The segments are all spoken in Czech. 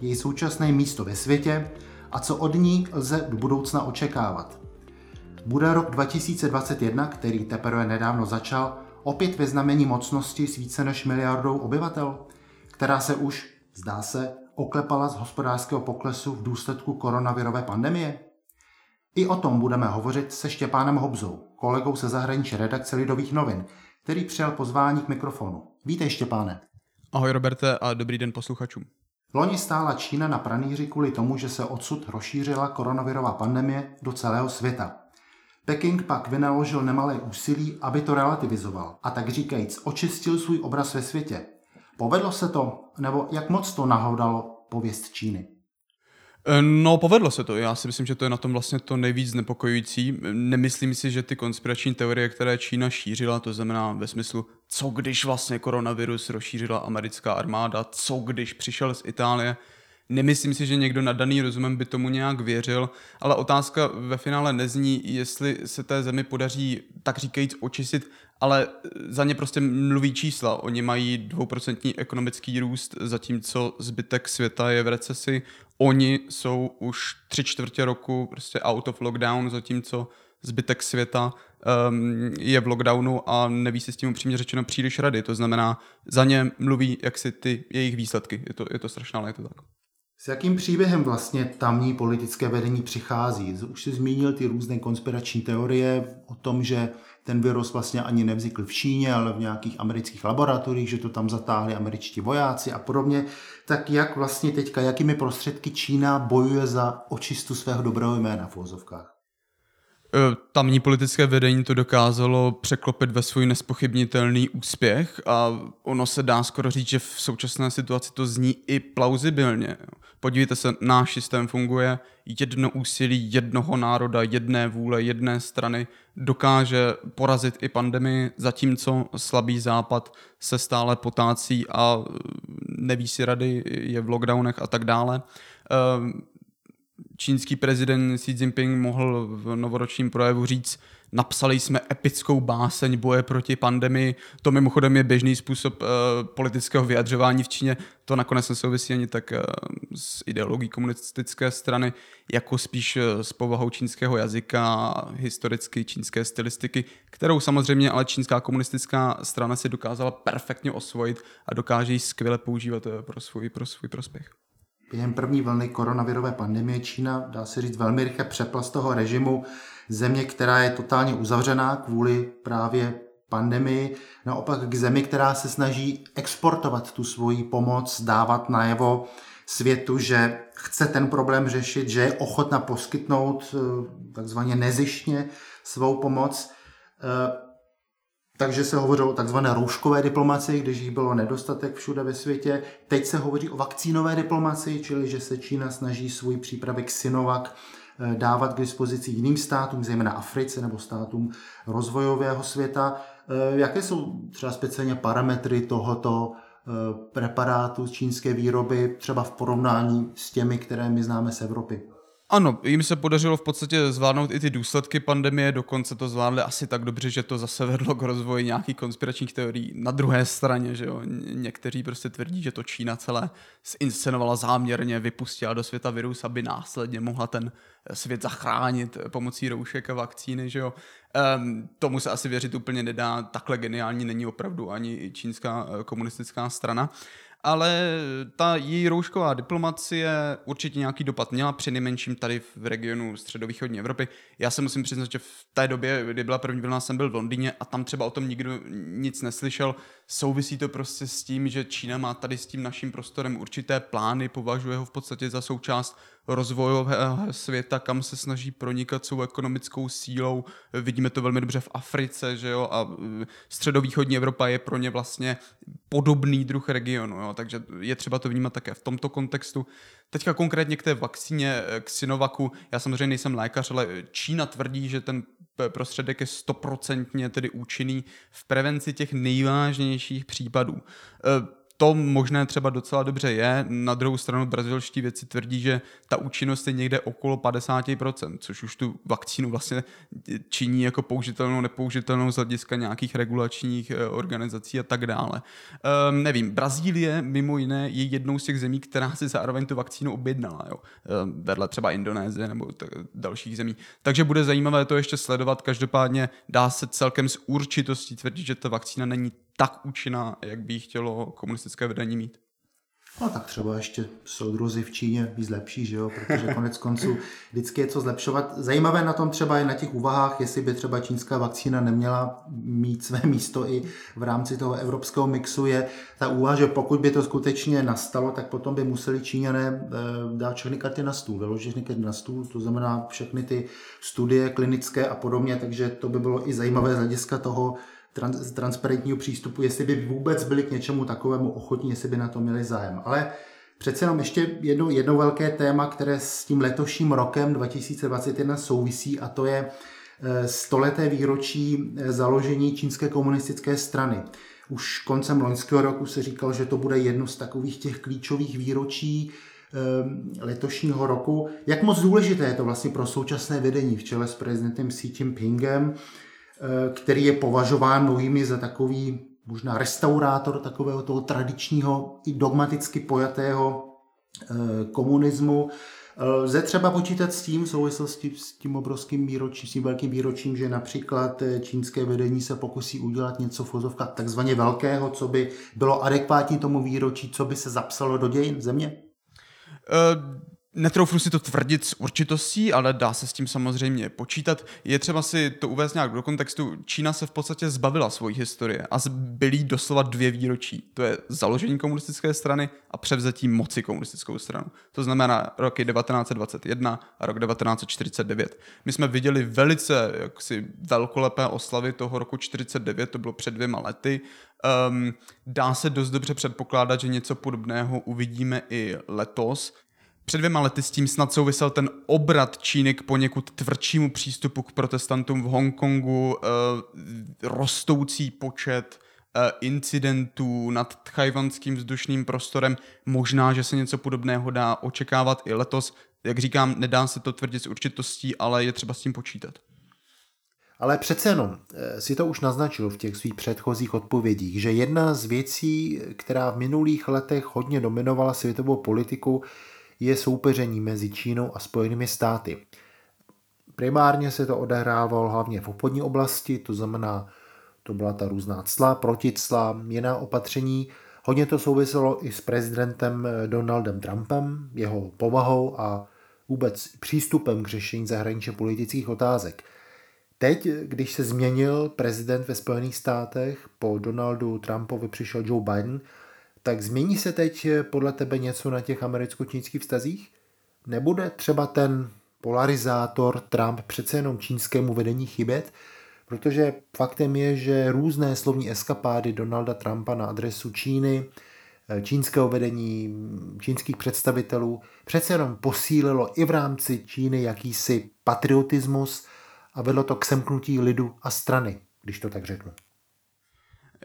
její současné místo ve světě a co od ní lze do budoucna očekávat. Bude rok 2021, který teprve nedávno začal, opět ve znamení mocnosti s více než miliardou obyvatel, která se už, zdá se, oklepala z hospodářského poklesu v důsledku koronavirové pandemie? I o tom budeme hovořit se Štěpánem Hobzou, kolegou se zahraniční redakce Lidových novin, který přijal pozvání k mikrofonu. Vítej Štěpáne. Ahoj Roberte a dobrý den posluchačům. Loni stála Čína na pranýři kvůli tomu, že se odsud rozšířila koronavirová pandemie do celého světa. Peking pak vynaložil nemalé úsilí, aby to relativizoval a tak říkajíc očistil svůj obraz ve světě. Povedlo se to, nebo jak moc to nahoudalo pověst Číny? Eh, no, povedlo se to. Já si myslím, že to je na tom vlastně to nejvíc nepokojující. Nemyslím si, že ty konspirační teorie, které Čína šířila, to znamená ve smyslu, co když vlastně koronavirus rozšířila americká armáda, co když přišel z Itálie, Nemyslím si, že někdo nadaný rozumem by tomu nějak věřil, ale otázka ve finále nezní, jestli se té zemi podaří, tak říkajíc, očistit, ale za ně prostě mluví čísla. Oni mají dvouprocentní ekonomický růst, zatímco zbytek světa je v recesi. Oni jsou už tři čtvrtě roku prostě out of lockdown, zatímco zbytek světa um, je v lockdownu a neví si s tím upřímně řečeno příliš rady. To znamená, za ně mluví jaksi ty jejich výsledky. Je to, je to strašná, ale je to tak. S jakým příběhem vlastně tamní politické vedení přichází? Už jsi zmínil ty různé konspirační teorie o tom, že ten virus vlastně ani nevznikl v Číně, ale v nějakých amerických laboratořích, že to tam zatáhli američtí vojáci a podobně. Tak jak vlastně teďka, jakými prostředky Čína bojuje za očistu svého dobrého jména v vozovkách? E, tamní politické vedení to dokázalo překlopit ve svůj nespochybnitelný úspěch a ono se dá skoro říct, že v současné situaci to zní i plauzibilně. Podívejte se, náš systém funguje, jedno úsilí jednoho národa, jedné vůle, jedné strany dokáže porazit i pandemii, zatímco slabý západ se stále potácí a neví si rady, je v lockdownech a tak dále. Čínský prezident Xi Jinping mohl v novoročním projevu říct, napsali jsme epickou báseň boje proti pandemii. To mimochodem je běžný způsob uh, politického vyjadřování v Číně. To nakonec nesouvisí ani tak uh, s ideologií komunistické strany, jako spíš uh, s povahou čínského jazyka, historicky čínské stylistiky, kterou samozřejmě ale čínská komunistická strana si dokázala perfektně osvojit a dokáže ji skvěle používat pro svůj, pro svůj prospěch. Během první vlny koronavirové pandemie Čína, dá se říct, velmi rychle přepla z toho režimu země, která je totálně uzavřená kvůli právě pandemii, naopak k zemi, která se snaží exportovat tu svoji pomoc, dávat najevo světu, že chce ten problém řešit, že je ochotna poskytnout eh, takzvaně nezištně svou pomoc. Takže se hovořilo o takzvané rouškové diplomaci, když jich bylo nedostatek všude ve světě. Teď se hovoří o vakcínové diplomaci, čili že se Čína snaží svůj přípravek Sinovac eh, dávat k dispozici jiným státům, zejména Africe nebo státům rozvojového světa. Eh, jaké jsou třeba speciálně parametry tohoto eh, preparátu čínské výroby, třeba v porovnání s těmi, které my známe z Evropy? Ano, jim se podařilo v podstatě zvládnout i ty důsledky pandemie, dokonce to zvládli asi tak dobře, že to zase vedlo k rozvoji nějakých konspiračních teorií. Na druhé straně, že jo, někteří prostě tvrdí, že to Čína celé zinscenovala záměrně, vypustila do světa virus, aby následně mohla ten svět zachránit pomocí roušek a vakcíny, že jo. Um, tomu se asi věřit úplně nedá, takhle geniální není opravdu ani čínská eh, komunistická strana ale ta její roušková diplomacie určitě nějaký dopad měla při nejmenším tady v regionu středovýchodní Evropy. Já se musím přiznat, že v té době, kdy byla první vlna, jsem byl v Londýně a tam třeba o tom nikdo nic neslyšel. Souvisí to prostě s tím, že Čína má tady s tím naším prostorem určité plány, považuje ho v podstatě za součást rozvojového světa, kam se snaží pronikat svou ekonomickou sílou. Vidíme to velmi dobře v Africe, že jo, a středovýchodní Evropa je pro ně vlastně podobný druh regionu, jo, takže je třeba to vnímat také v tomto kontextu. Teďka konkrétně k té vakcíně, k Sinovaku, já samozřejmě nejsem lékař, ale Čína tvrdí, že ten prostředek je stoprocentně tedy účinný v prevenci těch nejvážnějších případů. To možné třeba docela dobře je. Na druhou stranu brazilští věci tvrdí, že ta účinnost je někde okolo 50%, což už tu vakcínu vlastně činí jako použitelnou, nepoužitelnou z hlediska nějakých regulačních eh, organizací a tak dále. Um, nevím, Brazílie mimo jiné je jednou z těch zemí, která si zároveň tu vakcínu objednala, jo. Um, vedle třeba Indonésie nebo t- dalších zemí. Takže bude zajímavé to ještě sledovat. Každopádně dá se celkem s určitostí tvrdit, že ta vakcína není tak účinná, jak by chtělo komunistické vedení mít. No tak třeba ještě soudruzi v Číně víc lepší, že jo, protože konec konců vždycky je co zlepšovat. Zajímavé na tom třeba i na těch úvahách, jestli by třeba čínská vakcína neměla mít své místo i v rámci toho evropského mixu, je ta úvaha, že pokud by to skutečně nastalo, tak potom by museli Číňané eh, dát všechny karty na stůl, vyložit všechny karty na stůl, to znamená všechny ty studie klinické a podobně, takže to by bylo i zajímavé z hlediska toho, trans, transparentního přístupu, jestli by vůbec byli k něčemu takovému ochotní, jestli by na to měli zájem. Ale přece jenom ještě jedno, jedno velké téma, které s tím letošním rokem 2021 souvisí a to je eh, stoleté výročí eh, založení čínské komunistické strany. Už koncem loňského roku se říkal, že to bude jedno z takových těch klíčových výročí eh, letošního roku. Jak moc důležité je to vlastně pro současné vedení v čele s prezidentem Xi Jinpingem, který je považován mnohými za takový možná restaurátor takového toho tradičního i dogmaticky pojatého eh, komunismu. Eh, lze třeba počítat s tím v souvislosti s tím obrovským výročím, s tím velkým výročím, že například čínské vedení se pokusí udělat něco v fozovkách takzvaně velkého, co by bylo adekvátní tomu výročí, co by se zapsalo do dějin země? Uh Netroufnu si to tvrdit s určitostí, ale dá se s tím samozřejmě počítat. Je třeba si to uvést nějak do kontextu. Čína se v podstatě zbavila svojí historie a zbylí doslova dvě výročí. To je založení komunistické strany a převzetí moci komunistickou stranu. To znamená roky 1921 a rok 1949. My jsme viděli velice jaksi velkolepé oslavy toho roku 49, to bylo před dvěma lety. Um, dá se dost dobře předpokládat, že něco podobného uvidíme i letos. Před dvěma lety s tím snad souvisel ten obrat Číny k poněkud tvrdšímu přístupu k protestantům v Hongkongu, eh, rostoucí počet eh, incidentů nad tchajvanským vzdušným prostorem. Možná, že se něco podobného dá očekávat i letos. Jak říkám, nedá se to tvrdit s určitostí, ale je třeba s tím počítat. Ale přece jenom eh, si to už naznačil v těch svých předchozích odpovědích, že jedna z věcí, která v minulých letech hodně dominovala světovou politiku, je soupeření mezi Čínou a Spojenými státy. Primárně se to odehrávalo hlavně v obchodní oblasti, to znamená, to byla ta různá cla, proticla, jiná opatření. Hodně to souviselo i s prezidentem Donaldem Trumpem, jeho povahou a vůbec přístupem k řešení zahraničně politických otázek. Teď, když se změnil prezident ve Spojených státech, po Donaldu Trumpovi přišel Joe Biden, tak změní se teď podle tebe něco na těch americko-čínských vztazích? Nebude třeba ten polarizátor Trump přece jenom čínskému vedení chybět? Protože faktem je, že různé slovní eskapády Donalda Trumpa na adresu Číny, čínského vedení, čínských představitelů přece jenom posílilo i v rámci Číny jakýsi patriotismus a vedlo to k semknutí lidu a strany, když to tak řeknu.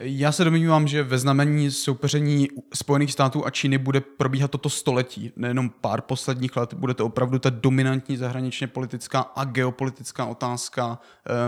Já se domnívám, že ve znamení soupeření Spojených států a Číny bude probíhat toto století, nejenom pár posledních let, bude to opravdu ta dominantní zahraničně politická a geopolitická otázka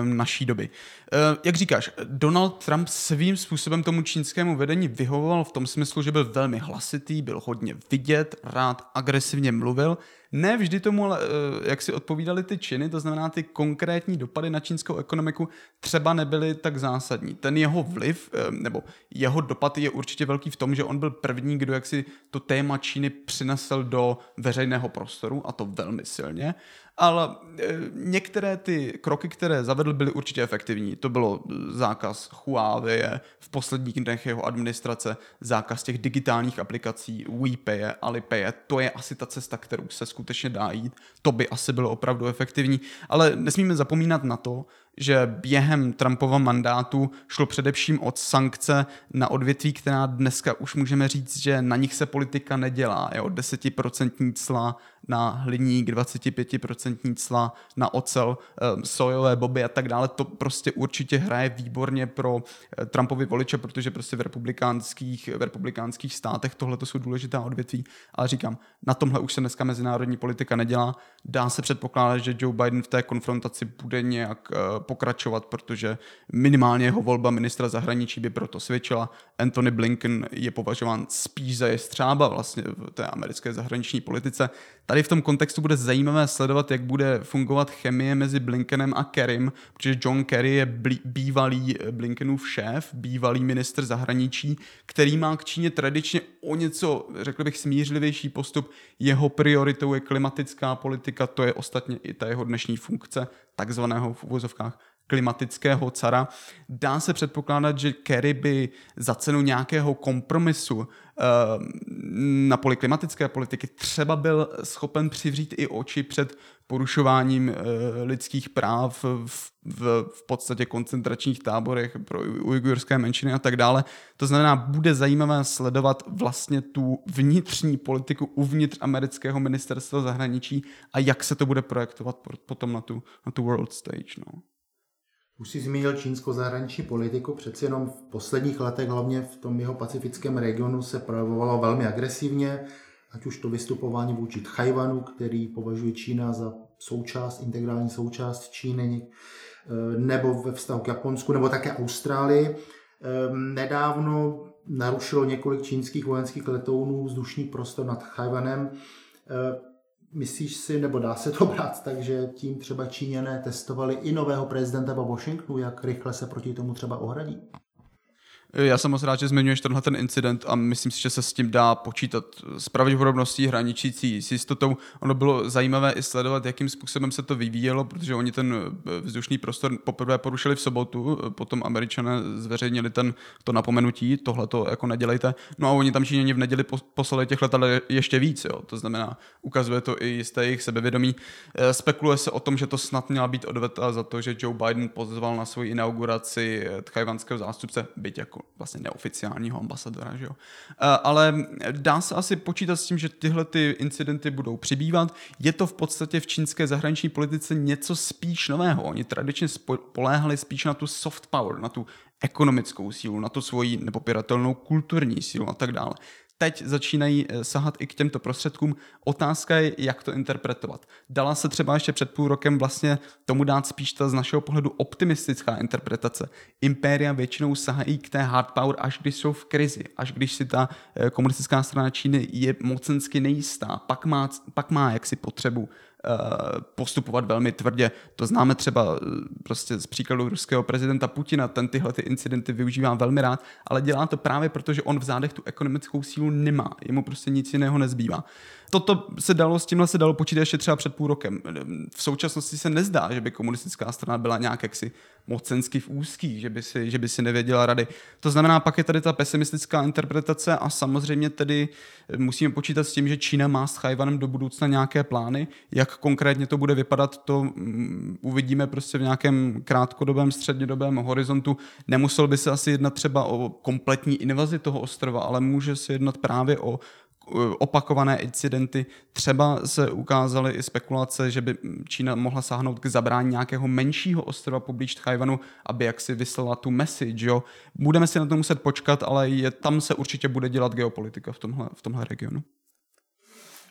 um, naší doby. Uh, jak říkáš, Donald Trump svým způsobem tomu čínskému vedení vyhovoval v tom smyslu, že byl velmi hlasitý, byl hodně vidět, rád agresivně mluvil, ne vždy tomu, eh, jak si odpovídali ty činy, to znamená ty konkrétní dopady na čínskou ekonomiku, třeba nebyly tak zásadní. Ten jeho vliv, eh, nebo jeho dopad je určitě velký v tom, že on byl první, kdo jak si to téma Číny přinesl do veřejného prostoru, a to velmi silně. Ale e, některé ty kroky, které zavedl, byly určitě efektivní. To bylo zákaz Huawei v posledních dnech jeho administrace, zákaz těch digitálních aplikací, WePay, Alipay, to je asi ta cesta, kterou se skutečně dá jít. To by asi bylo opravdu efektivní, ale nesmíme zapomínat na to, že během Trumpova mandátu šlo především od sankce na odvětví, která dneska už můžeme říct, že na nich se politika nedělá. Jo? 10% cla na hliník, 25% cla na ocel, eh, sojové boby a tak dále. To prostě určitě hraje výborně pro eh, Trumpovi voliče, protože prostě v republikánských, v republikánských státech tohle jsou důležitá odvětví. Ale říkám, na tomhle už se dneska mezinárodní politika nedělá. Dá se předpokládat, že Joe Biden v té konfrontaci bude nějak eh, pokračovat, protože minimálně jeho volba ministra zahraničí by proto svědčila. Anthony Blinken je považován spíš za jestřába vlastně v té americké zahraniční politice. Tady v tom kontextu bude zajímavé sledovat, jak bude fungovat chemie mezi Blinkenem a Kerrym, protože John Kerry je bývalý Blinkenův šéf, bývalý minister zahraničí, který má k Číně tradičně o něco, řekl bych, smířlivější postup. Jeho prioritou je klimatická politika, to je ostatně i ta jeho dnešní funkce, takzvaného v uvozovkách klimatického cara. Dá se předpokládat, že Kerry by za cenu nějakého kompromisu eh, na poli klimatické politiky třeba byl schopen přivřít i oči před porušováním eh, lidských práv v, v, v podstatě koncentračních táborech pro ujgurské menšiny a tak dále. To znamená, bude zajímavé sledovat vlastně tu vnitřní politiku uvnitř amerického ministerstva zahraničí a jak se to bude projektovat potom na tu, na tu world stage. No. Už si zmínil čínskou zahraniční politiku, přeci jenom v posledních letech, hlavně v tom jeho pacifickém regionu, se projevovalo velmi agresivně, ať už to vystupování vůči Tchajvanu, který považuje Čína za součást, integrální součást Číny, eh, nebo ve vztahu k Japonsku, nebo také Austrálii. Eh, nedávno narušilo několik čínských vojenských letounů vzdušný prostor nad Tchajvanem. Myslíš si, nebo dá se to brát tak, že tím třeba Číňané testovali i nového prezidenta ve Washingtonu, jak rychle se proti tomu třeba ohradí? Já jsem moc rád, že zmiňuješ tenhle ten incident a myslím si, že se s tím dá počítat s pravděpodobností hraničící s jistotou. Ono bylo zajímavé i sledovat, jakým způsobem se to vyvíjelo, protože oni ten eh, vzdušný prostor poprvé porušili v sobotu, eh, potom američané zveřejnili ten, to napomenutí, tohle to jako nedělejte. No a oni tam Číňani v neděli poslali těch letadel ještě víc, jo. to znamená, ukazuje to i jisté jejich sebevědomí. Eh, spekuluje se o tom, že to snad měla být odveta za to, že Joe Biden pozval na svoji inauguraci tchajvanského zástupce, byť jako vlastně neoficiálního ambasadora, že jo. Eh, ale dá se asi počítat s tím, že tyhle ty incidenty budou přibývat. Je to v podstatě v čínské zahraniční politice něco spíš nového. Oni tradičně poléhali spíš na tu soft power, na tu ekonomickou sílu, na tu svoji nepopiratelnou kulturní sílu a tak dále teď začínají eh, sahat i k těmto prostředkům. Otázka je, jak to interpretovat. Dala se třeba ještě před půl rokem vlastně tomu dát spíš ta z našeho pohledu optimistická interpretace. Impéria většinou sahají k té hard power, až když jsou v krizi, až když si ta eh, komunistická strana Číny je mocensky nejistá, pak má, pak má jaksi potřebu postupovat velmi tvrdě. To známe třeba eh, prostě z příkladu ruského prezidenta Putina, ten tyhle ty incidenty využívá velmi rád, ale dělá to právě proto, že on v zádech tu ekonomickou sílu nemá. Jemu prostě nic jiného nezbývá toto se dalo, s tímhle se dalo počítat ještě třeba před půl rokem. V současnosti se nezdá, že by komunistická strana byla nějak jaksi mocensky v úzkých, že by, si, že by si nevěděla rady. To znamená, pak je tady ta pesimistická interpretace a samozřejmě tedy musíme počítat s tím, že Čína má s Chajvanem do budoucna nějaké plány. Jak konkrétně to bude vypadat, to mm, uvidíme prostě v nějakém krátkodobém, střednědobém horizontu. Nemusel by se asi jednat třeba o kompletní invazi toho ostrova, ale může se jednat právě o opakované incidenty. Třeba se ukázaly i spekulace, že by Čína mohla sáhnout k zabrání nějakého menšího ostrova poblíž Tchajvanu, aby jaksi vyslala tu message. Jo. Budeme si na to muset počkat, ale je, tam se určitě bude dělat geopolitika v tomhle, v tomhle regionu.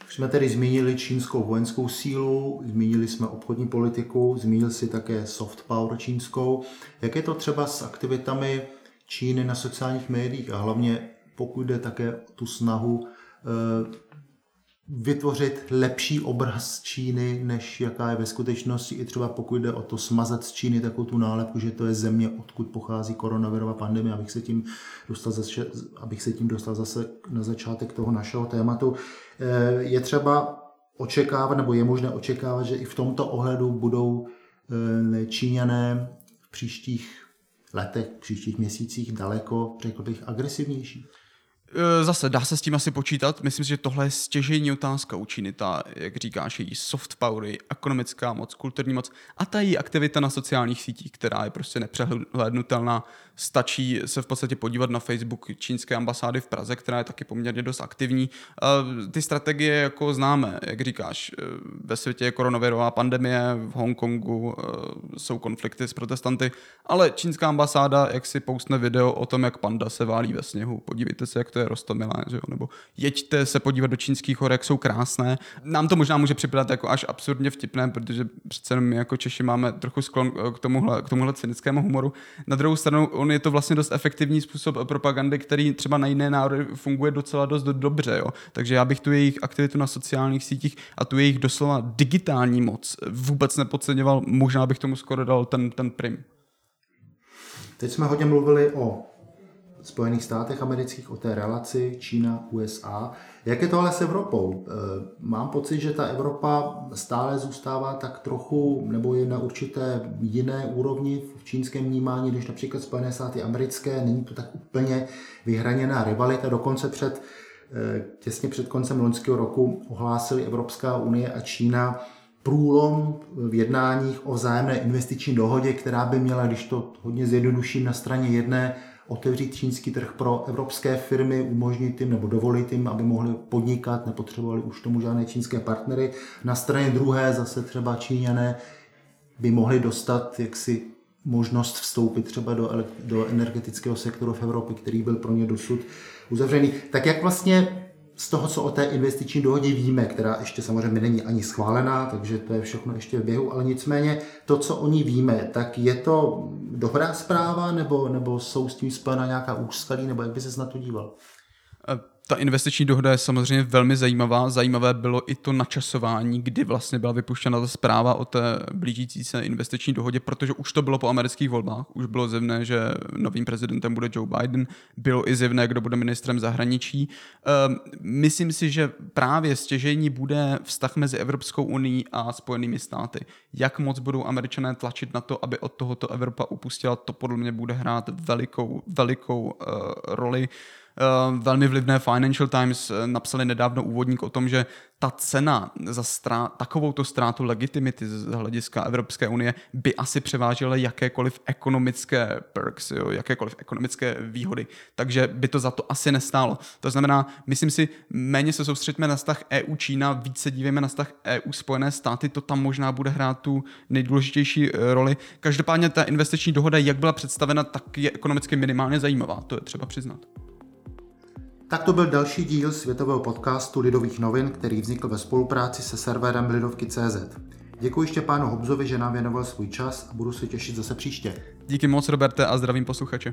Už jsme tedy zmínili čínskou vojenskou sílu, zmínili jsme obchodní politiku, zmínil si také soft power čínskou. Jak je to třeba s aktivitami Číny na sociálních médiích a hlavně pokud jde také tu snahu Eh, vytvořit lepší obraz Číny, než jaká je ve skutečnosti, i třeba pokud jde o to smazat z Číny takovou tu nálepku, že to je země, odkud pochází koronavirová pandemie, abych se tím dostal zase, abych se tím dostal zase na začátek toho našeho tématu. Eh, je třeba očekávat, nebo je možné očekávat, že i v tomto ohledu budou eh, Číňané v příštích letech, v příštích měsících daleko, řekl bych, agresivnější? Eh, zase dá se s tím asi počítat. Myslím si, že tohle je stěžejní otázka u Číny. Ta, jak říkáš, její soft power, ekonomická moc, kulturní moc a ta její aktivita na sociálních sítích, která je prostě nepřehlednutelná. Stačí se v podstatě podívat na Facebook čínské ambasády v Praze, která je taky poměrně dost aktivní. Ty strategie jako známe, jak říkáš, eh, ve světě je koronavirová pandemie, v Hongkongu eh, jsou konflikty s protestanty, ale čínská ambasáda, jak si poustne video o tom, jak panda se válí ve sněhu. Podívejte se, jak to je rostomilé, že jo? nebo jeďte se podívat do čínských hor, jak jsou krásné. Nám to možná může připadat jako až absurdně vtipné, protože přece my jako Češi máme trochu sklon k tomuhle, k tomuhle cynickému humoru. Na druhou stranu, on je to vlastně dost efektivní způsob propagandy, který třeba na jiné národy funguje docela dost dobře. Jo? Takže já bych tu jejich aktivitu na sociálních sítích a tu jejich doslova digitální moc vůbec nepodceňoval. Možná bych tomu skoro dal ten, ten prim. Teď jsme hodně mluvili o Spojených státech amerických, o té relaci Čína-USA. Jak je to ale s Evropou? Eh, mám pocit, že ta Evropa stále zůstává tak trochu, nebo je na určité jiné úrovni v čínském vnímání, než například Spojené státy americké. Není to tak úplně vyhraněná rivalita. Dokonce před, eh, těsně před koncem loňského roku ohlásili Evropská unie a Čína průlom v jednáních o vzájemné investiční dohodě, která by měla, když to hodně zjednoduším, na straně jedné otevřít čínský trh pro evropské firmy, umožnit jim nebo dovolit jim, aby mohli podnikat, nepotřebovali už tomu žádné čínské partnery. Na straně druhé zase třeba Číňané by mohli dostat jaksi možnost vstoupit třeba do, do energetického sektoru v Evropě, který byl pro ně dosud uzavřený. Tak jak vlastně z toho, co o té investiční dohodě víme, která ještě samozřejmě není ani schválená, takže to je všechno ještě v běhu, ale nicméně to, co o ní víme, tak je to dobrá zpráva, nebo, nebo jsou s tím spojena nějaká úskalí, nebo jak by se na to díval? Ta investiční dohoda je samozřejmě velmi zajímavá. Zajímavé bylo i to načasování, kdy vlastně byla vypuštěna ta zpráva o té blížící se investiční dohodě, protože už to bylo po amerických volbách. Už bylo zjevné, že novým prezidentem bude Joe Biden. Bylo i zjevné, kdo bude ministrem zahraničí. Ehm, myslím si, že právě stěžení bude vztah mezi Evropskou unii a Spojenými státy. Jak moc budou američané tlačit na to, aby od tohoto Evropa upustila, to podle mě bude hrát velikou, velikou uh, roli. Eh, velmi vlivné Financial Times eh, napsali nedávno úvodník o tom, že ta cena za strá- takovouto ztrátu legitimity z hlediska Evropské unie by asi převážela jakékoliv ekonomické perks, jo, jakékoliv ekonomické výhody. Takže by to za to asi nestálo. To znamená, myslím si, méně se soustředíme na vztah EU-Čína, více dívejme na vztah EU-Spojené státy, to tam možná bude hrát tu nejdůležitější eh, roli. Každopádně ta investiční dohoda, jak byla představena, tak je ekonomicky minimálně zajímavá, to je třeba přiznat. Tak to byl další díl světového podcastu Lidových novin, který vznikl ve spolupráci se serverem Lidovky.cz. Děkuji ještě pánu Hobzovi, že nám věnoval svůj čas a budu se těšit zase příště. Díky moc, Roberte, a zdravím posluchače.